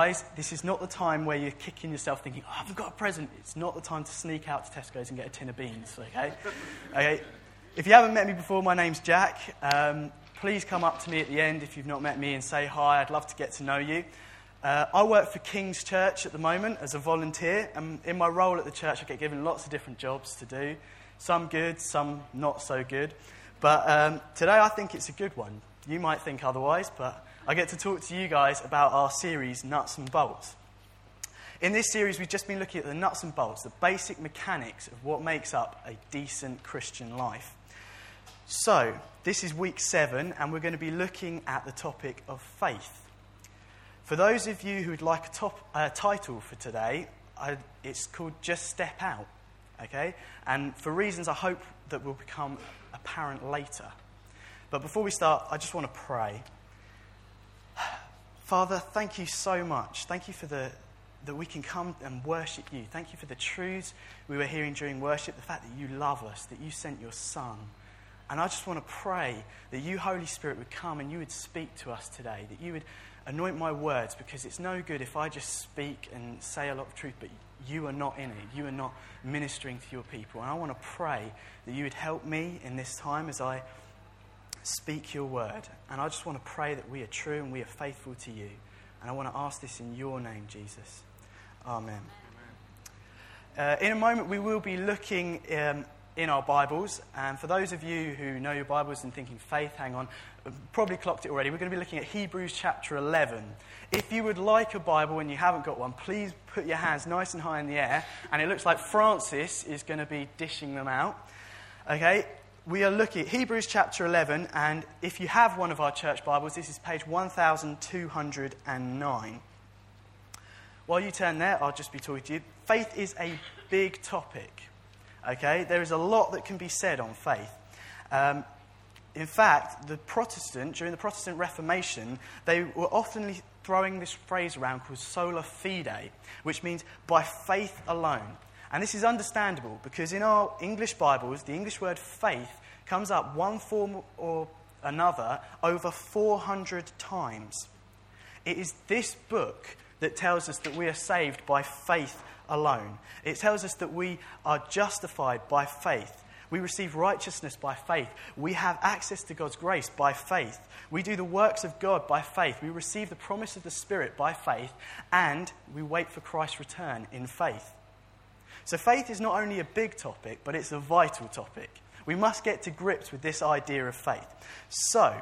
Guys, this is not the time where you're kicking yourself thinking, oh, I haven't got a present. It's not the time to sneak out to Tesco's and get a tin of beans, okay? okay? If you haven't met me before, my name's Jack. Um, please come up to me at the end if you've not met me and say hi. I'd love to get to know you. Uh, I work for King's Church at the moment as a volunteer, and in my role at the church, I get given lots of different jobs to do. Some good, some not so good. But um, today I think it's a good one. You might think otherwise, but I get to talk to you guys about our series, Nuts and Bolts. In this series, we've just been looking at the nuts and bolts, the basic mechanics of what makes up a decent Christian life. So, this is week seven, and we're going to be looking at the topic of faith. For those of you who would like a top, uh, title for today, I, it's called Just Step Out. Okay? And for reasons I hope that will become apparent later. But before we start, I just want to pray. Father, thank you so much. Thank you for the, that we can come and worship you. Thank you for the truths we were hearing during worship, the fact that you love us, that you sent your Son. And I just want to pray that you, Holy Spirit, would come and you would speak to us today, that you would anoint my words, because it's no good if I just speak and say a lot of truth, but you are not in it. You are not ministering to your people. And I want to pray that you would help me in this time as I speak your word. And I just want to pray that we are true and we are faithful to you. And I want to ask this in your name, Jesus. Amen. Uh, in a moment, we will be looking um, in our Bibles. And for those of you who know your Bibles and thinking faith, hang on, probably clocked it already. We're going to be looking at Hebrews chapter 11. If you would like a Bible and you haven't got one, please put your hands nice and high in the air. And it looks like Francis is going to be dishing them out. Okay, we are looking at Hebrews chapter 11, and if you have one of our church Bibles, this is page 1209. While you turn there, I'll just be talking to you. Faith is a big topic, okay? There is a lot that can be said on faith. Um, in fact, the Protestant, during the Protestant Reformation, they were often throwing this phrase around called sola fide, which means by faith alone. And this is understandable because in our English Bibles, the English word faith comes up one form or another over 400 times. It is this book that tells us that we are saved by faith alone. It tells us that we are justified by faith. We receive righteousness by faith. We have access to God's grace by faith. We do the works of God by faith. We receive the promise of the Spirit by faith. And we wait for Christ's return in faith. So, faith is not only a big topic, but it's a vital topic. We must get to grips with this idea of faith. So,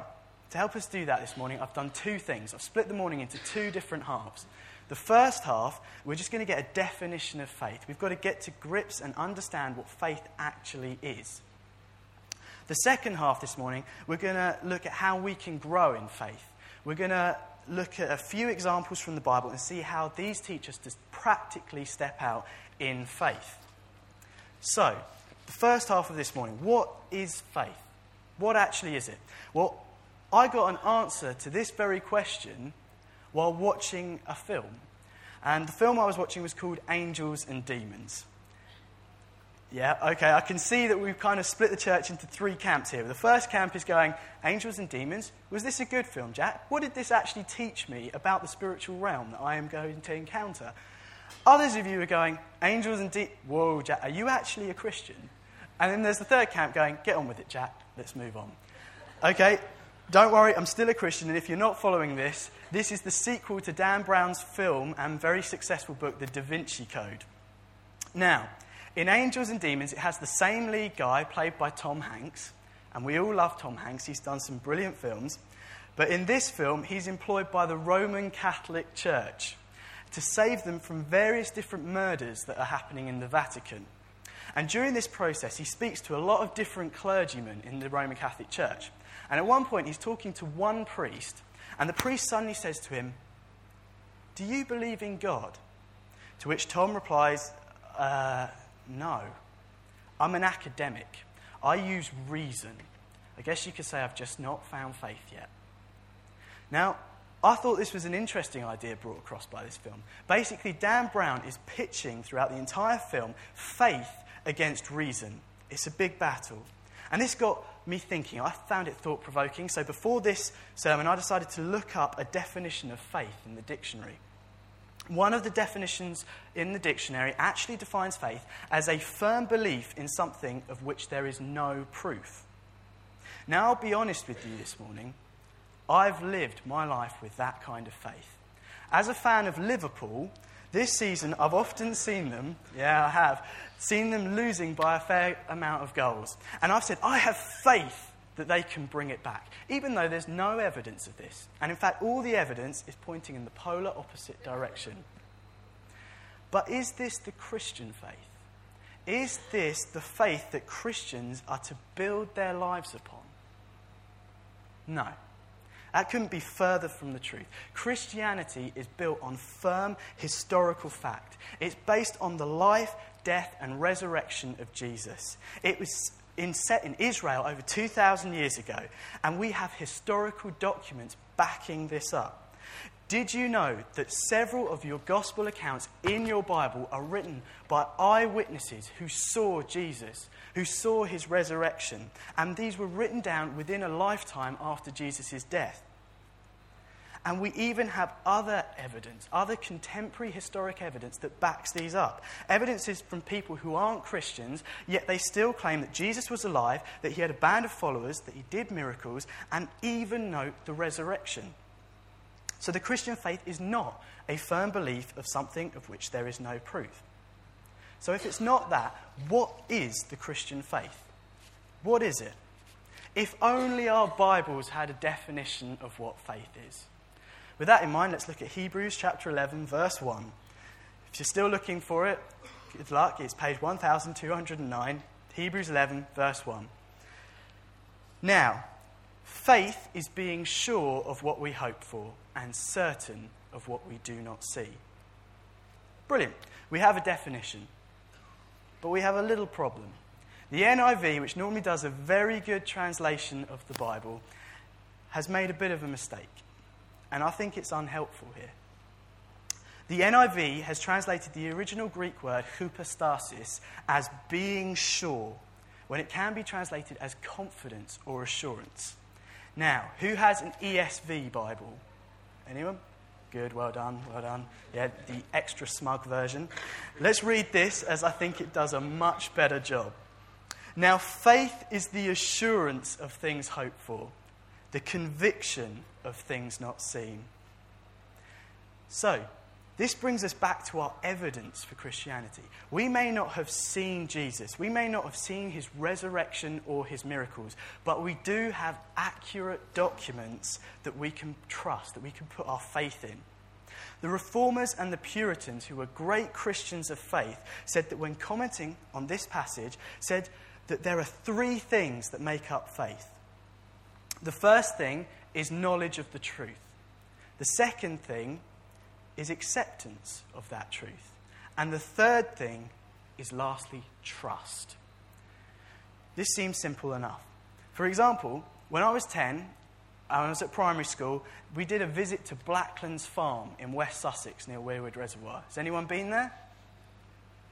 to help us do that this morning, I've done two things. I've split the morning into two different halves. The first half, we're just going to get a definition of faith. We've got to get to grips and understand what faith actually is. The second half this morning, we're going to look at how we can grow in faith. We're going to look at a few examples from the Bible and see how these teach us to practically step out in faith. So, the first half of this morning, what is faith? What actually is it? Well, I got an answer to this very question while watching a film. And the film I was watching was called Angels and Demons. Yeah, okay, I can see that we've kind of split the church into three camps here. The first camp is going, Angels and Demons. Was this a good film, Jack? What did this actually teach me about the spiritual realm that I am going to encounter? Others of you are going, angels and deep. Whoa, Jack, are you actually a Christian? And then there's the third camp going, get on with it, Jack. Let's move on. Okay, don't worry, I'm still a Christian. And if you're not following this, this is the sequel to Dan Brown's film and very successful book, The Da Vinci Code. Now, in Angels and Demons, it has the same lead guy played by Tom Hanks. And we all love Tom Hanks, he's done some brilliant films. But in this film, he's employed by the Roman Catholic Church to save them from various different murders that are happening in the Vatican. And during this process, he speaks to a lot of different clergymen in the Roman Catholic Church. And at one point, he's talking to one priest, and the priest suddenly says to him, Do you believe in God? To which Tom replies, uh, No. I'm an academic. I use reason. I guess you could say I've just not found faith yet. Now, I thought this was an interesting idea brought across by this film. Basically, Dan Brown is pitching throughout the entire film faith against reason. It's a big battle. And this got me thinking. I found it thought provoking. So before this sermon, I decided to look up a definition of faith in the dictionary. One of the definitions in the dictionary actually defines faith as a firm belief in something of which there is no proof. Now, I'll be honest with you this morning. I've lived my life with that kind of faith. As a fan of Liverpool, this season I've often seen them, yeah, I have, seen them losing by a fair amount of goals. And I've said, I have faith that they can bring it back, even though there's no evidence of this. And in fact, all the evidence is pointing in the polar opposite direction. But is this the Christian faith? Is this the faith that Christians are to build their lives upon? No. That couldn't be further from the truth. Christianity is built on firm historical fact. It's based on the life, death, and resurrection of Jesus. It was in, set in Israel over 2,000 years ago, and we have historical documents backing this up. Did you know that several of your gospel accounts in your Bible are written by eyewitnesses who saw Jesus, who saw his resurrection, and these were written down within a lifetime after Jesus' death? And we even have other evidence, other contemporary historic evidence that backs these up. Evidence is from people who aren't Christians, yet they still claim that Jesus was alive, that he had a band of followers, that he did miracles, and even note the resurrection. So the Christian faith is not a firm belief of something of which there is no proof. So if it's not that, what is the Christian faith? What is it? If only our Bibles had a definition of what faith is. With that in mind, let's look at Hebrews chapter 11, verse 1. If you're still looking for it, good luck. It's page 1209, Hebrews 11, verse 1. Now, faith is being sure of what we hope for and certain of what we do not see. Brilliant. We have a definition, but we have a little problem. The NIV, which normally does a very good translation of the Bible, has made a bit of a mistake and I think it's unhelpful here. The NIV has translated the original Greek word hypostasis as being sure, when it can be translated as confidence or assurance. Now, who has an ESV Bible? Anyone? Good, well done, well done. Yeah, the extra smug version. Let's read this as I think it does a much better job. Now, faith is the assurance of things hoped for, the conviction of things not seen. So, this brings us back to our evidence for Christianity. We may not have seen Jesus, we may not have seen his resurrection or his miracles, but we do have accurate documents that we can trust, that we can put our faith in. The Reformers and the Puritans, who were great Christians of faith, said that when commenting on this passage, said that there are three things that make up faith. The first thing is knowledge of the truth. The second thing is acceptance of that truth. And the third thing is lastly, trust. This seems simple enough. For example, when I was 10, I was at primary school, we did a visit to Blacklands Farm in West Sussex near Weirwood Reservoir. Has anyone been there?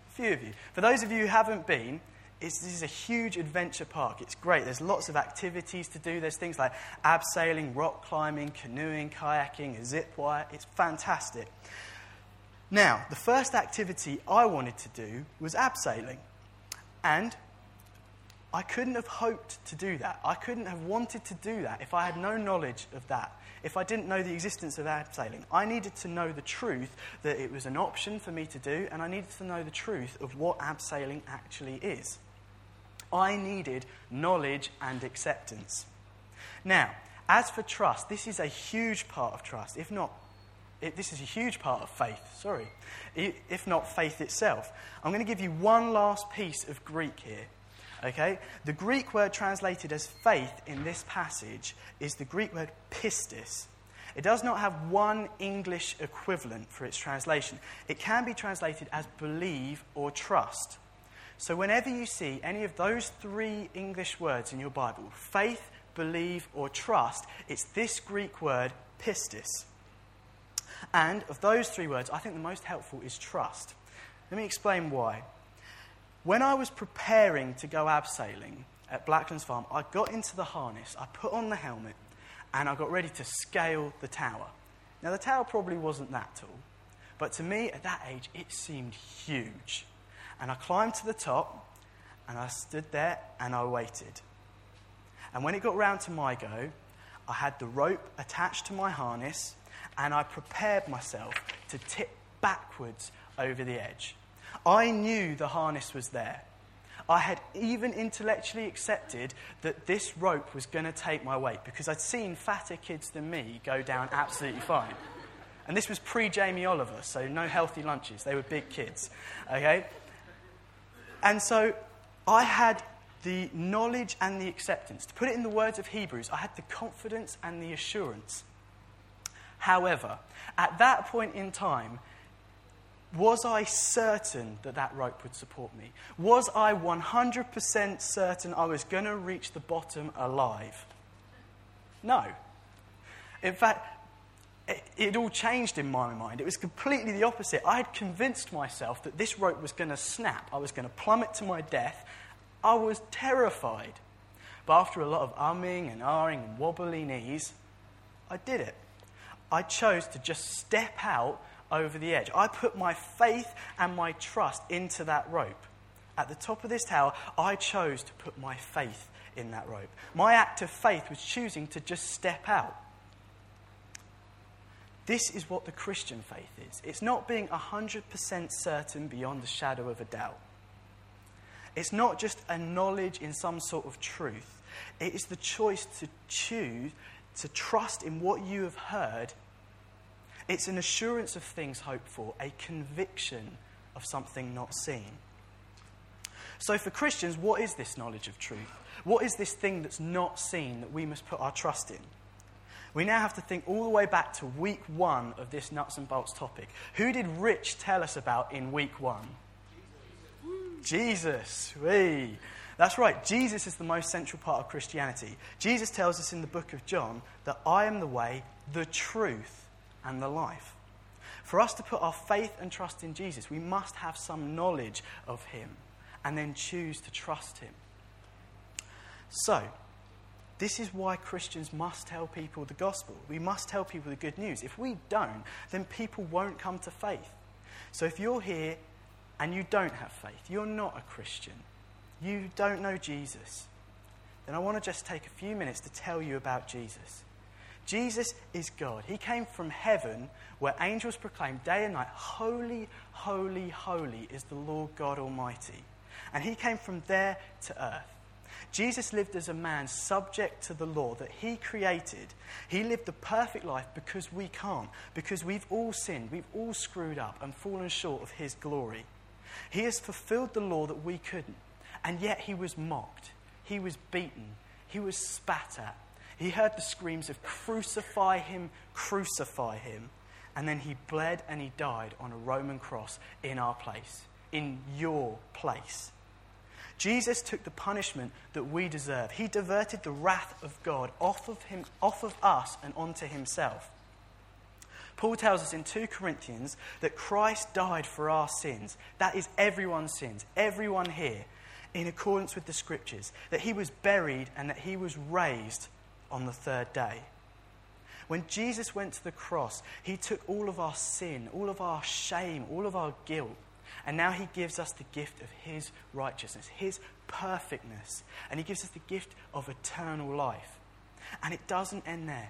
A few of you. For those of you who haven't been, it's, this is a huge adventure park. It's great. There's lots of activities to do. There's things like abseiling, rock climbing, canoeing, kayaking, a zip wire. It's fantastic. Now, the first activity I wanted to do was abseiling. And I couldn't have hoped to do that. I couldn't have wanted to do that if I had no knowledge of that, if I didn't know the existence of abseiling. I needed to know the truth that it was an option for me to do, and I needed to know the truth of what abseiling actually is. I needed knowledge and acceptance. Now, as for trust, this is a huge part of trust, if not, it, this is a huge part of faith, sorry, if not faith itself. I'm going to give you one last piece of Greek here. Okay? The Greek word translated as faith in this passage is the Greek word pistis. It does not have one English equivalent for its translation. It can be translated as believe or trust. So, whenever you see any of those three English words in your Bible, faith, believe, or trust, it's this Greek word, pistis. And of those three words, I think the most helpful is trust. Let me explain why. When I was preparing to go abseiling at Blacklands Farm, I got into the harness, I put on the helmet, and I got ready to scale the tower. Now, the tower probably wasn't that tall, But to me, at that age, it seemed huge. And I climbed to the top, and I stood there and I waited. And when it got round to my go, I had the rope attached to my harness, and I prepared myself to tip backwards over the edge. I knew the harness was there. I had even intellectually accepted that this rope was going to take my weight because I'd seen fatter kids than me go down absolutely fine. And this was pre Jamie Oliver, so no healthy lunches. They were big kids. Okay? And so I had the knowledge and the acceptance. To put it in the words of Hebrews, I had the confidence and the assurance. However, at that point in time, was I certain that that rope would support me? Was I 100% certain I was going to reach the bottom alive? No. In fact, it, it, all changed in my mind. It was completely the opposite. I had convinced myself that this rope was going to snap, I was going to plummet to my death. I was terrified. But after a lot of umming and ahhing and wobbly knees, I did it. I chose to just step out over the edge. I put my faith and my trust into that rope. At the top of this tower, I chose to put my faith in that rope. My act of faith was choosing to just step out. This is what the Christian faith is it's not being 100% certain beyond the shadow of a doubt. It's not just a knowledge in some sort of truth. It is the choice to choose to trust in what you have heard it's an assurance of things hoped for, a conviction of something not seen. So, for Christians, what is this knowledge of truth? What is this thing that's not seen that we must put our trust in? We now have to think all the way back to week one of this nuts and bolts topic. Who did Rich tell us about in week one? Jesus. That's right, Jesus is the most central part of Christianity. Jesus tells us in the book of John that I am the way, the truth, and the life. For us to put our faith and trust in Jesus, we must have some knowledge of Him and then choose to trust Him. So, this is why Christians must tell people the gospel. We must tell people the good news. If we don't, then people won't come to faith. So, if you're here and you don't have faith, you're not a Christian, you don't know Jesus, then I want to just take a few minutes to tell you about Jesus. Jesus is God. He came from heaven where angels proclaim day and night, Holy, holy, holy is the Lord God Almighty. And he came from there to earth. Jesus lived as a man subject to the law that he created. He lived the perfect life because we can't, because we've all sinned, we've all screwed up and fallen short of his glory. He has fulfilled the law that we couldn't, and yet he was mocked, he was beaten, he was spat at, he heard the screams of, Crucify him, crucify him. And then he bled and he died on a Roman cross in our place, in your place. Jesus took the punishment that we deserve. He diverted the wrath of God off of, him, off of us and onto himself. Paul tells us in 2 Corinthians that Christ died for our sins. That is everyone's sins, everyone here, in accordance with the scriptures. That he was buried and that he was raised on the third day. When Jesus went to the cross, he took all of our sin, all of our shame, all of our guilt, and now he gives us the gift of his righteousness, his perfectness, and he gives us the gift of eternal life. And it doesn't end there.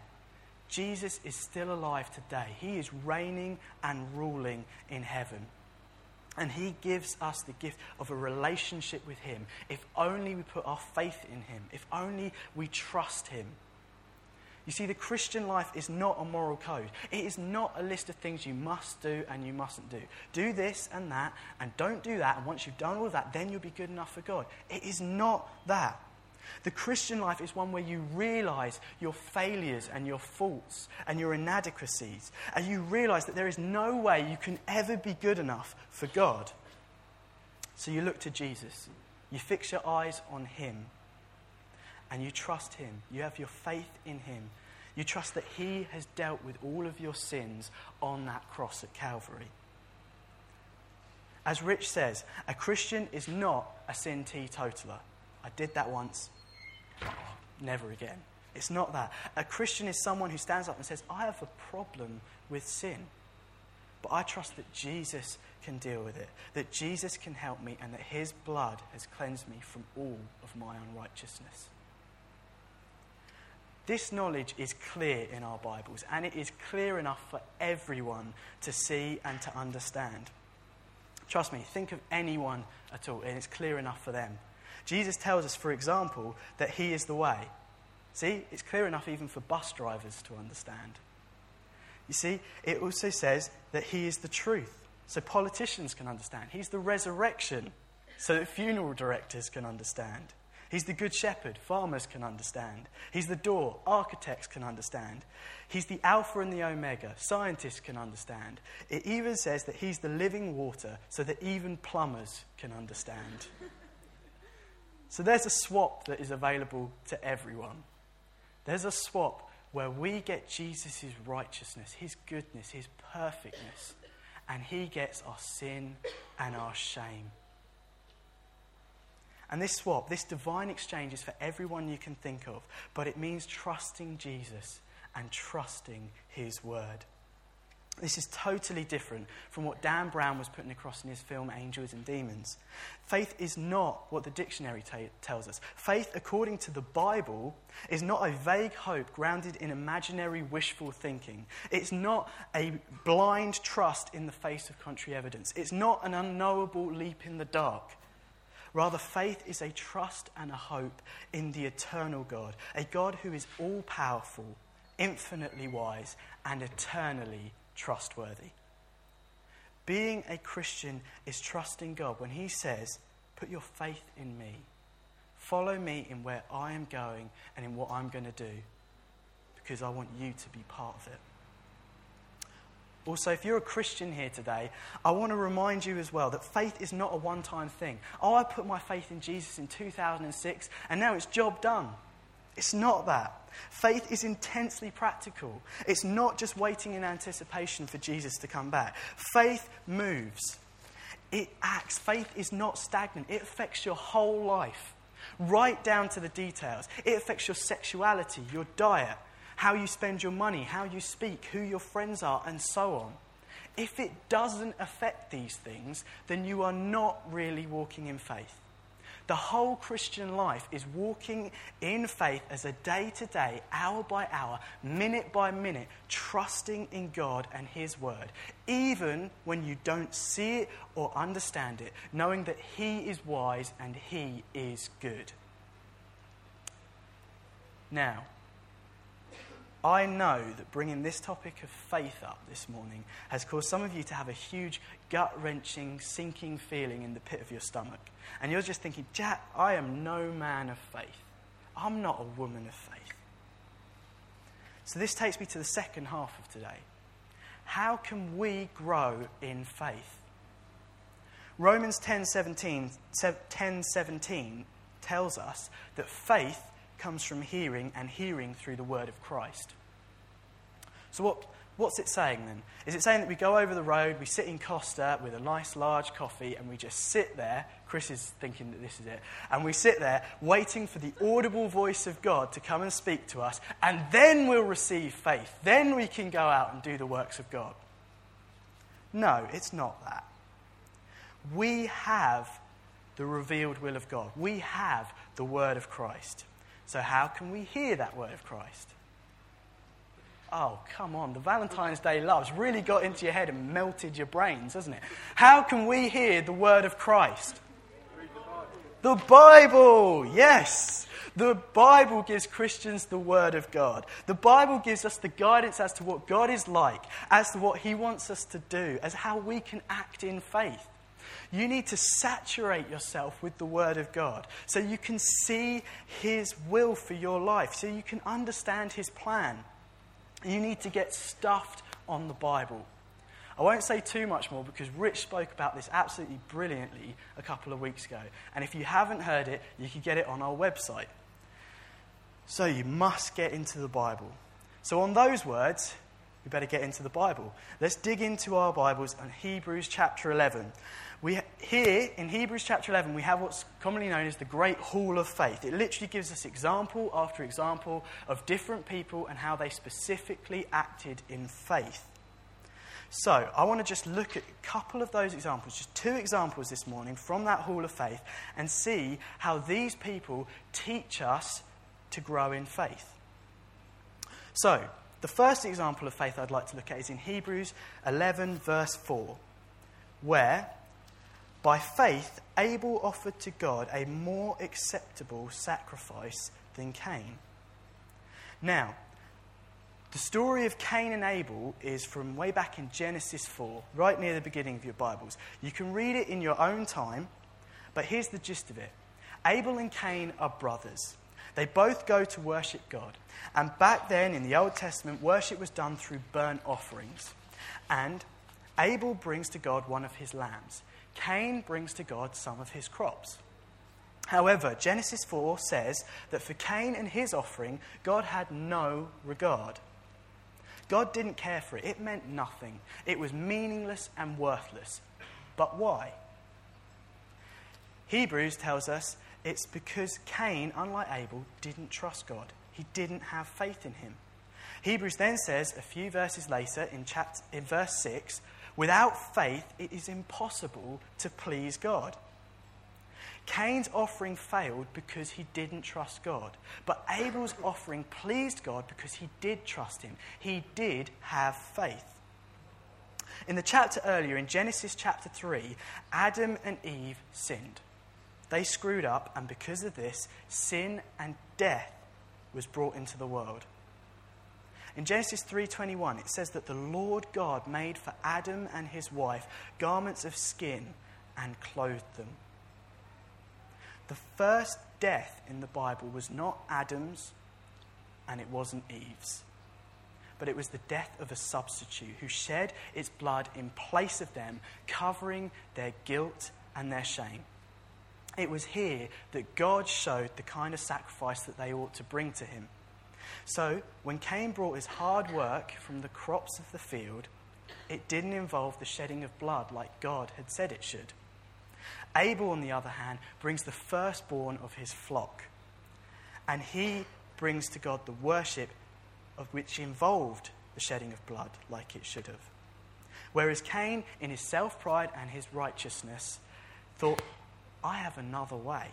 Jesus is still alive today. He is reigning and ruling in heaven. And he gives us the gift of a relationship with him if only we put our faith in him, if only we trust him. You see, the Christian life is not a moral code. It is not a list of things you must do and you mustn't do. Do this and that, and don't do that, and once you've done all of that, then you'll be good enough for God. It is not that. The Christian life is one where you realize your failures and your faults and your inadequacies, and you realize that there is no way you can ever be good enough for God. So you look to Jesus, you fix your eyes on Him and you trust Him. You have your faith in Him. You trust that He has dealt with all of your sins on that cross at Calvary. As Rich says, a Christian is not a sin teetotaler. I did that once, never again. It's not that. A Christian is someone who stands up and says, I have a problem with sin. but I trust that Jesus can deal with it, that Jesus can help me, and that his blood has cleansed me from all of my unrighteousness. This knowledge is clear in our Bibles, and it is clear enough for everyone to see and to understand. Trust me, think of anyone at all, and it's clear enough for them. Jesus tells us, for example, that He is the way. See, it's clear enough even for bus drivers to understand. You see, it also says that He is the truth, so politicians can understand. He's the resurrection, so that funeral directors can understand. He's the good shepherd, farmers can understand. He's the door, architects can understand. He's the Alpha and the Omega, scientists can understand. It even says that He's the living water, so that even plumbers can understand. so there's a swap that is available to everyone. There's a swap where we get Jesus' righteousness, His goodness, His perfectness, and He gets our sin and our shame. And this swap, this divine exchange is for everyone you can think of, but it means trusting Jesus and trusting his word. This is totally different from what Dan Brown was putting across in his film Angels and Demons. Faith is not what the dictionary t- tells us. Faith, according to the Bible, is not a vague hope grounded in imaginary wishful thinking. It's not a blind trust in the face of contrary evidence. It's not an unknowable leap in the dark. Rather, faith is a trust and a hope in the eternal God, a God who is all powerful, infinitely wise, and eternally trustworthy. Being a Christian is trusting God when He says, Put your faith in me. Follow me in where I am going and in what I'm going to do, because I want you to be part of it. Also, if you're a Christian here today, I want to remind you as well that faith is not a one time thing. Oh, I put my faith in Jesus in 2006 and now it's job done. It's not that. Faith is intensely practical. It's not just waiting in anticipation for Jesus to come back. Faith moves, it acts. Faith is not stagnant, it affects your whole life, right down to the details. It affects your sexuality, your diet, how you spend your money, how you speak, who your friends are, and so on. If it doesn't affect these things, then you are not really walking in faith. The whole Christian life is walking in faith as a day to day, hour by hour, minute by minute, trusting in God and His Word, even when you don't see it or understand it, knowing that He is wise and He is good. Now, I know that bringing this topic of faith up this morning has caused some of you to have a huge gut wrenching, sinking feeling in the pit of your stomach. And you're just thinking, Jack, I am no man of faith. I'm not a woman of faith. So this takes me to the second half of today. How can we grow in faith? Romans 10:17 10, tells us that faith comes from hearing, and hearing through the word of Christ. So, what, what's it saying then? Is it saying that we go over the road, we sit in Costa with a nice large coffee, and we just sit there? Chris is thinking that this is it. And we sit there waiting for the audible voice of God to come and speak to us, and then we'll receive faith. Then we can go out and do the works of God. No, it's not that. We have the revealed will of God, we have the word of Christ. So, how can we hear that word of Christ? Oh, come on. The Valentine's Day love's really got into your head and melted your brains, hasn't it? How can we hear the word of Christ? The Bible, yes. The Bible gives Christians the Word of God. The Bible gives us the guidance as to what God is like, as to what He wants us to do, as how we can act in faith. You need to saturate yourself with the Word of God so you can see His will for your life, so you can understand His plan. You need to get stuffed on the Bible. I won't say too much more because Rich spoke about this absolutely brilliantly a couple of weeks ago. And if you haven't heard it, you can get it on our website. So you must get into the Bible. So, on those words, we better get into the Bible. Let's dig into our Bibles and Hebrews chapter 11. We, here in Hebrews chapter 11, we have what's commonly known as the Great Hall of Faith. It literally gives us example after example of different people and how they specifically acted in faith. So, I want to just look at a couple of those examples, just two examples this morning from that hall of faith, and see how these people teach us to grow in faith. So, the first example of faith I'd like to look at is in Hebrews 11, verse 4, where by faith Abel offered to God a more acceptable sacrifice than Cain. Now, the story of Cain and Abel is from way back in Genesis 4, right near the beginning of your Bibles. You can read it in your own time, but here's the gist of it Abel and Cain are brothers. They both go to worship God. And back then in the Old Testament, worship was done through burnt offerings. And Abel brings to God one of his lambs. Cain brings to God some of his crops. However, Genesis 4 says that for Cain and his offering, God had no regard. God didn't care for it. It meant nothing. It was meaningless and worthless. But why? Hebrews tells us it's because Cain, unlike Abel, didn't trust God. He didn't have faith in him. Hebrews then says, a few verses later, in, chapter, in verse 6, without faith it is impossible to please God. Cain's offering failed because he didn't trust God. But Abel's offering pleased God because he did trust him. He did have faith. In the chapter earlier, in Genesis chapter 3, Adam and Eve sinned. They screwed up, and because of this, sin and death was brought into the world. In Genesis 3:21 it says that the Lord God made for Adam and his wife garments of skin and clothed them. The first death in the Bible was not Adam's and it wasn't Eve's, but it was the death of a substitute who shed its blood in place of them, covering their guilt and their shame. It was here that God showed the kind of sacrifice that they ought to bring to him. So, when Cain brought his hard work from the crops of the field, it didn't involve the shedding of blood like God had said it should. Abel, on the other hand, brings the firstborn of his flock. And he brings to God the worship of which involved the shedding of blood, like it should have. Whereas Cain, in his self pride and his righteousness, thought, I have another way.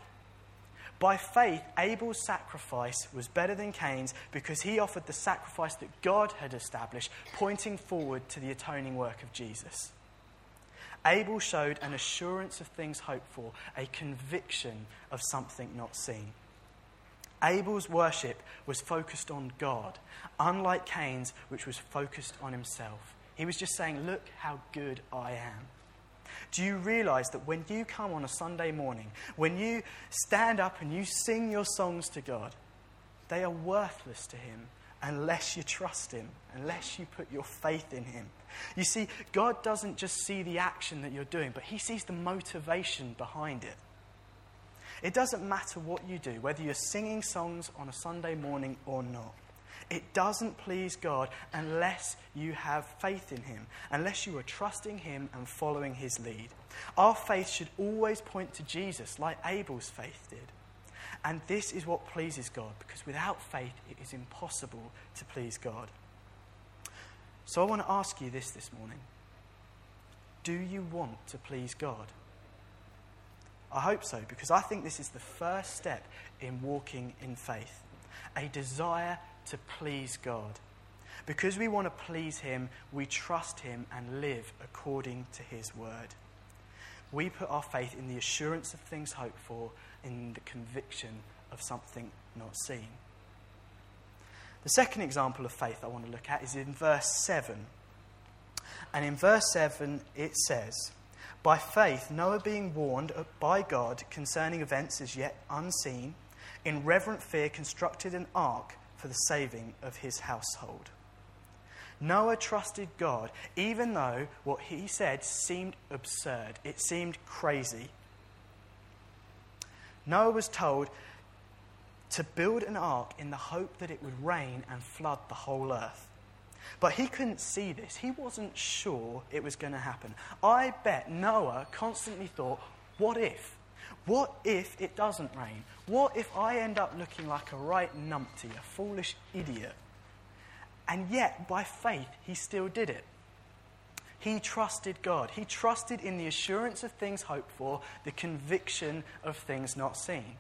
By faith, Abel's sacrifice was better than Cain's because he offered the sacrifice that God had established, pointing forward to the atoning work of Jesus. Abel showed an assurance of things hoped for, a conviction of something not seen. Abel's worship was focused on God, unlike Cain's, which was focused on himself. He was just saying, Look how good I am. Do you realize that when you come on a Sunday morning, when you stand up and you sing your songs to God, they are worthless to Him unless you trust Him, unless you put your faith in Him. You see, God doesn't just see the action that you're doing, but He sees the motivation behind it. It doesn't matter what you do, whether you're singing songs on a Sunday morning or not. It doesn't please God unless you have faith in Him, unless you are trusting Him and following His lead. Our faith should always point to Jesus, like Abel's faith did. And this is what pleases God, because without faith, it is impossible to please God. So I want to ask you this this morning Do you want to please God? I hope so, because I think this is the first step in walking in faith a desire to please God. Because we want to please Him, we trust Him and live according to His word. We put our faith in the assurance of things hoped for in the conviction of something not seen. The second example of faith I want to look at is in verse 7. And in verse 7, it says, By faith, Noah being warned by God concerning events as yet unseen, in reverent fear constructed an ark for the saving of his household. Noah trusted God, even though what he said seemed absurd, it seemed crazy. Noah was told to build an ark in the hope that it would rain and flood the whole earth. But he couldn't see this. He wasn't sure it was going to happen. I bet Noah constantly thought, what if? What if it doesn't rain? What if I end up looking like a right numpty, a foolish idiot? And yet, by faith, he still did it. He trusted God. He trusted in the assurance of things hoped for, the conviction of things not seen.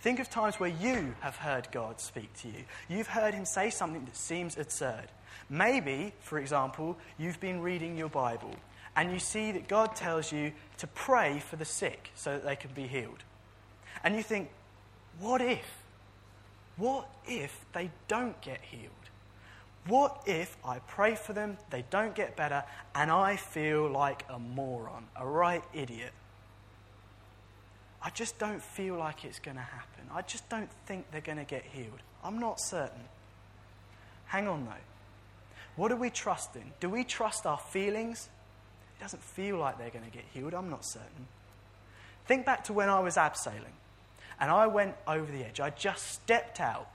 Think of times where you have heard God speak to you. You've heard him say something that seems absurd. Maybe, for example, you've been reading your Bible and you see that God tells you to pray for the sick so that they can be healed. And you think, what if? What if they don't get healed? What if I pray for them, they don't get better, and I feel like a moron, a right idiot? I just don't feel like it's going to happen. I just don't think they're going to get healed. I'm not certain. Hang on though. What do we trust in? Do we trust our feelings? It doesn't feel like they're going to get healed. I'm not certain. Think back to when I was abseiling and I went over the edge. I just stepped out.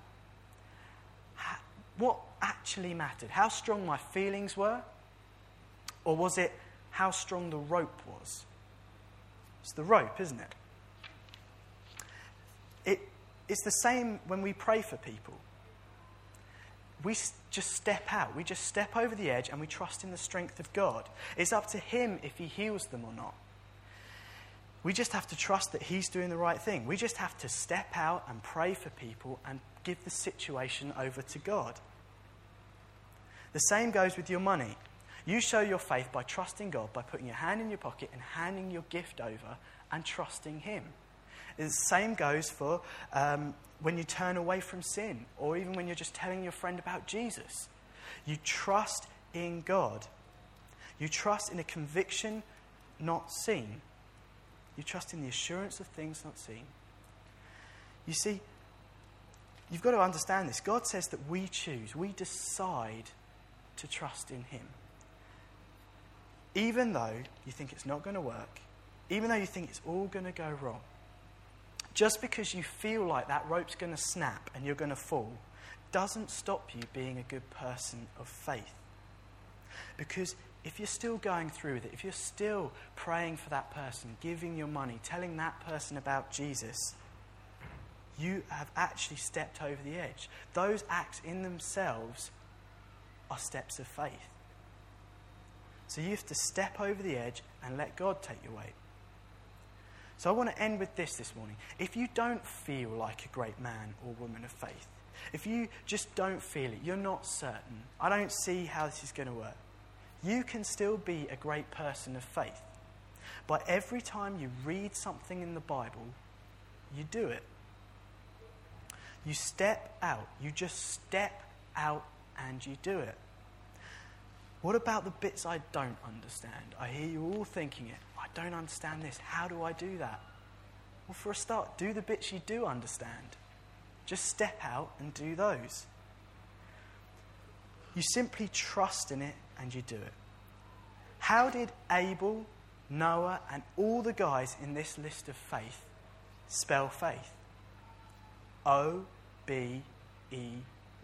What actually mattered? How strong my feelings were? Or was it how strong the rope was? It's the rope, isn't it? it it's the same when we pray for people. We just step out. We just step over the edge and we trust in the strength of God. It's up to Him if He heals them or not. We just have to trust that He's doing the right thing. We just have to step out and pray for people and give the situation over to God. The same goes with your money. You show your faith by trusting God, by putting your hand in your pocket and handing your gift over and trusting Him. The same goes for um, when you turn away from sin, or even when you're just telling your friend about Jesus. You trust in God. You trust in a conviction not seen. You trust in the assurance of things not seen. You see, you've got to understand this. God says that we choose, we decide to trust in Him. Even though you think it's not going to work, even though you think it's all going to go wrong, just because you feel like that rope's going to snap and you're going to fall, doesn't stop you being a good person of faith. Because if you're still going through with it, if you're still praying for that person, giving your money, telling that person about Jesus, you have actually stepped over the edge. Those acts in themselves are steps of faith. So you have to step over the edge and let God take your weight. So I want to end with this this morning. If you don't feel like a great man or woman of faith, if you just don't feel it, you're not certain, I don't see how this is going to work you can still be a great person of faith. But every time you read something in the Bible, you do it. You step out. You just step out and you do it. What about the bits I don't understand? I hear you all thinking it. I don't understand this. How do I do that? Well, for a start, do the bits you do understand. Just step out and do those. You simply trust in it and you do it. How did Abel, Noah, and all the guys in this list of faith spell faith? O B E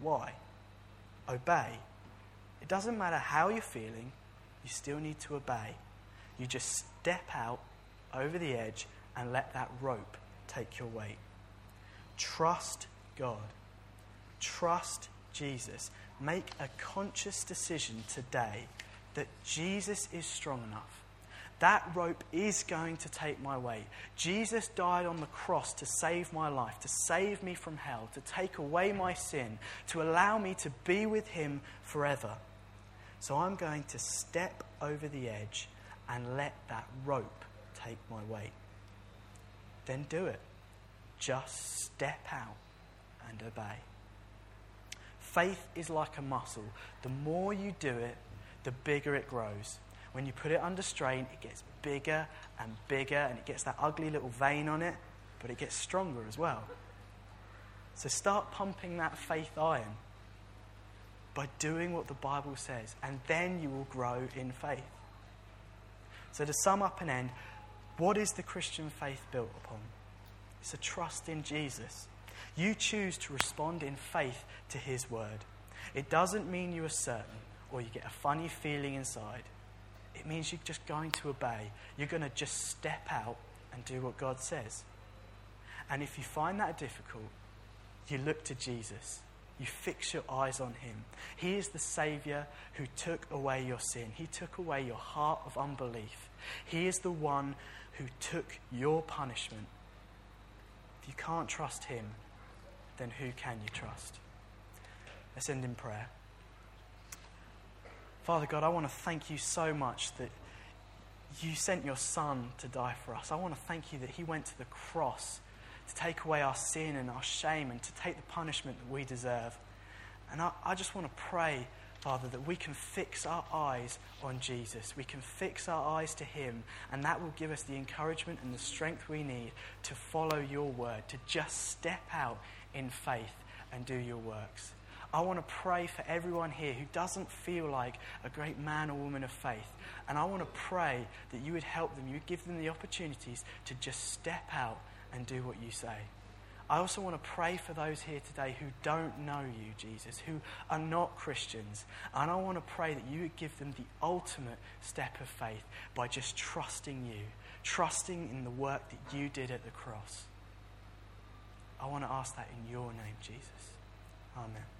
Y. Obey. It doesn't matter how you're feeling, you still need to obey. You just step out over the edge and let that rope take your weight. Trust God. Trust Jesus. Make a conscious decision today that Jesus is strong enough. That rope is going to take my weight. Jesus died on the cross to save my life, to save me from hell, to take away my sin, to allow me to be with Him forever. So I'm going to step over the edge and let that rope take my weight. Then do it. Just step out and obey. Faith is like a muscle. The more you do it, the bigger it grows. When you put it under strain, it gets bigger and bigger, and it gets that ugly little vein on it, but it gets stronger as well. So start pumping that faith iron by doing what the Bible says, and then you will grow in faith. So, to sum up and end, what is the Christian faith built upon? It's a trust in Jesus. You choose to respond in faith to his word. It doesn't mean you are certain or you get a funny feeling inside. It means you're just going to obey. You're going to just step out and do what God says. And if you find that difficult, you look to Jesus. you fix your eyes on him. He is the Savior who took away your sin, he took away your heart of unbelief. He is the one who took your punishment. If you can't trust him, then who can you trust? Let's end in prayer. Father God, I want to thank you so much that you sent your Son to die for us. I want to thank you that he went to the cross to take away our sin and our shame and to take the punishment that we deserve. And I, I just want to pray, Father, that we can fix our eyes on Jesus. We can fix our eyes to Him, and that will give us the encouragement and the strength we need to follow your word, to just step out in faith and do your works. I want to pray for everyone here who doesn't feel like a great man or woman of faith. And I want to pray that you would help them, you would give them the opportunities to just step out and do what you say. I also want to pray for those here today who don't know you, Jesus, who are not Christians. And I want to pray that you would give them the ultimate step of faith by just trusting you, trusting in the work that you did at the cross. I want to ask that in your name, Jesus. Amen.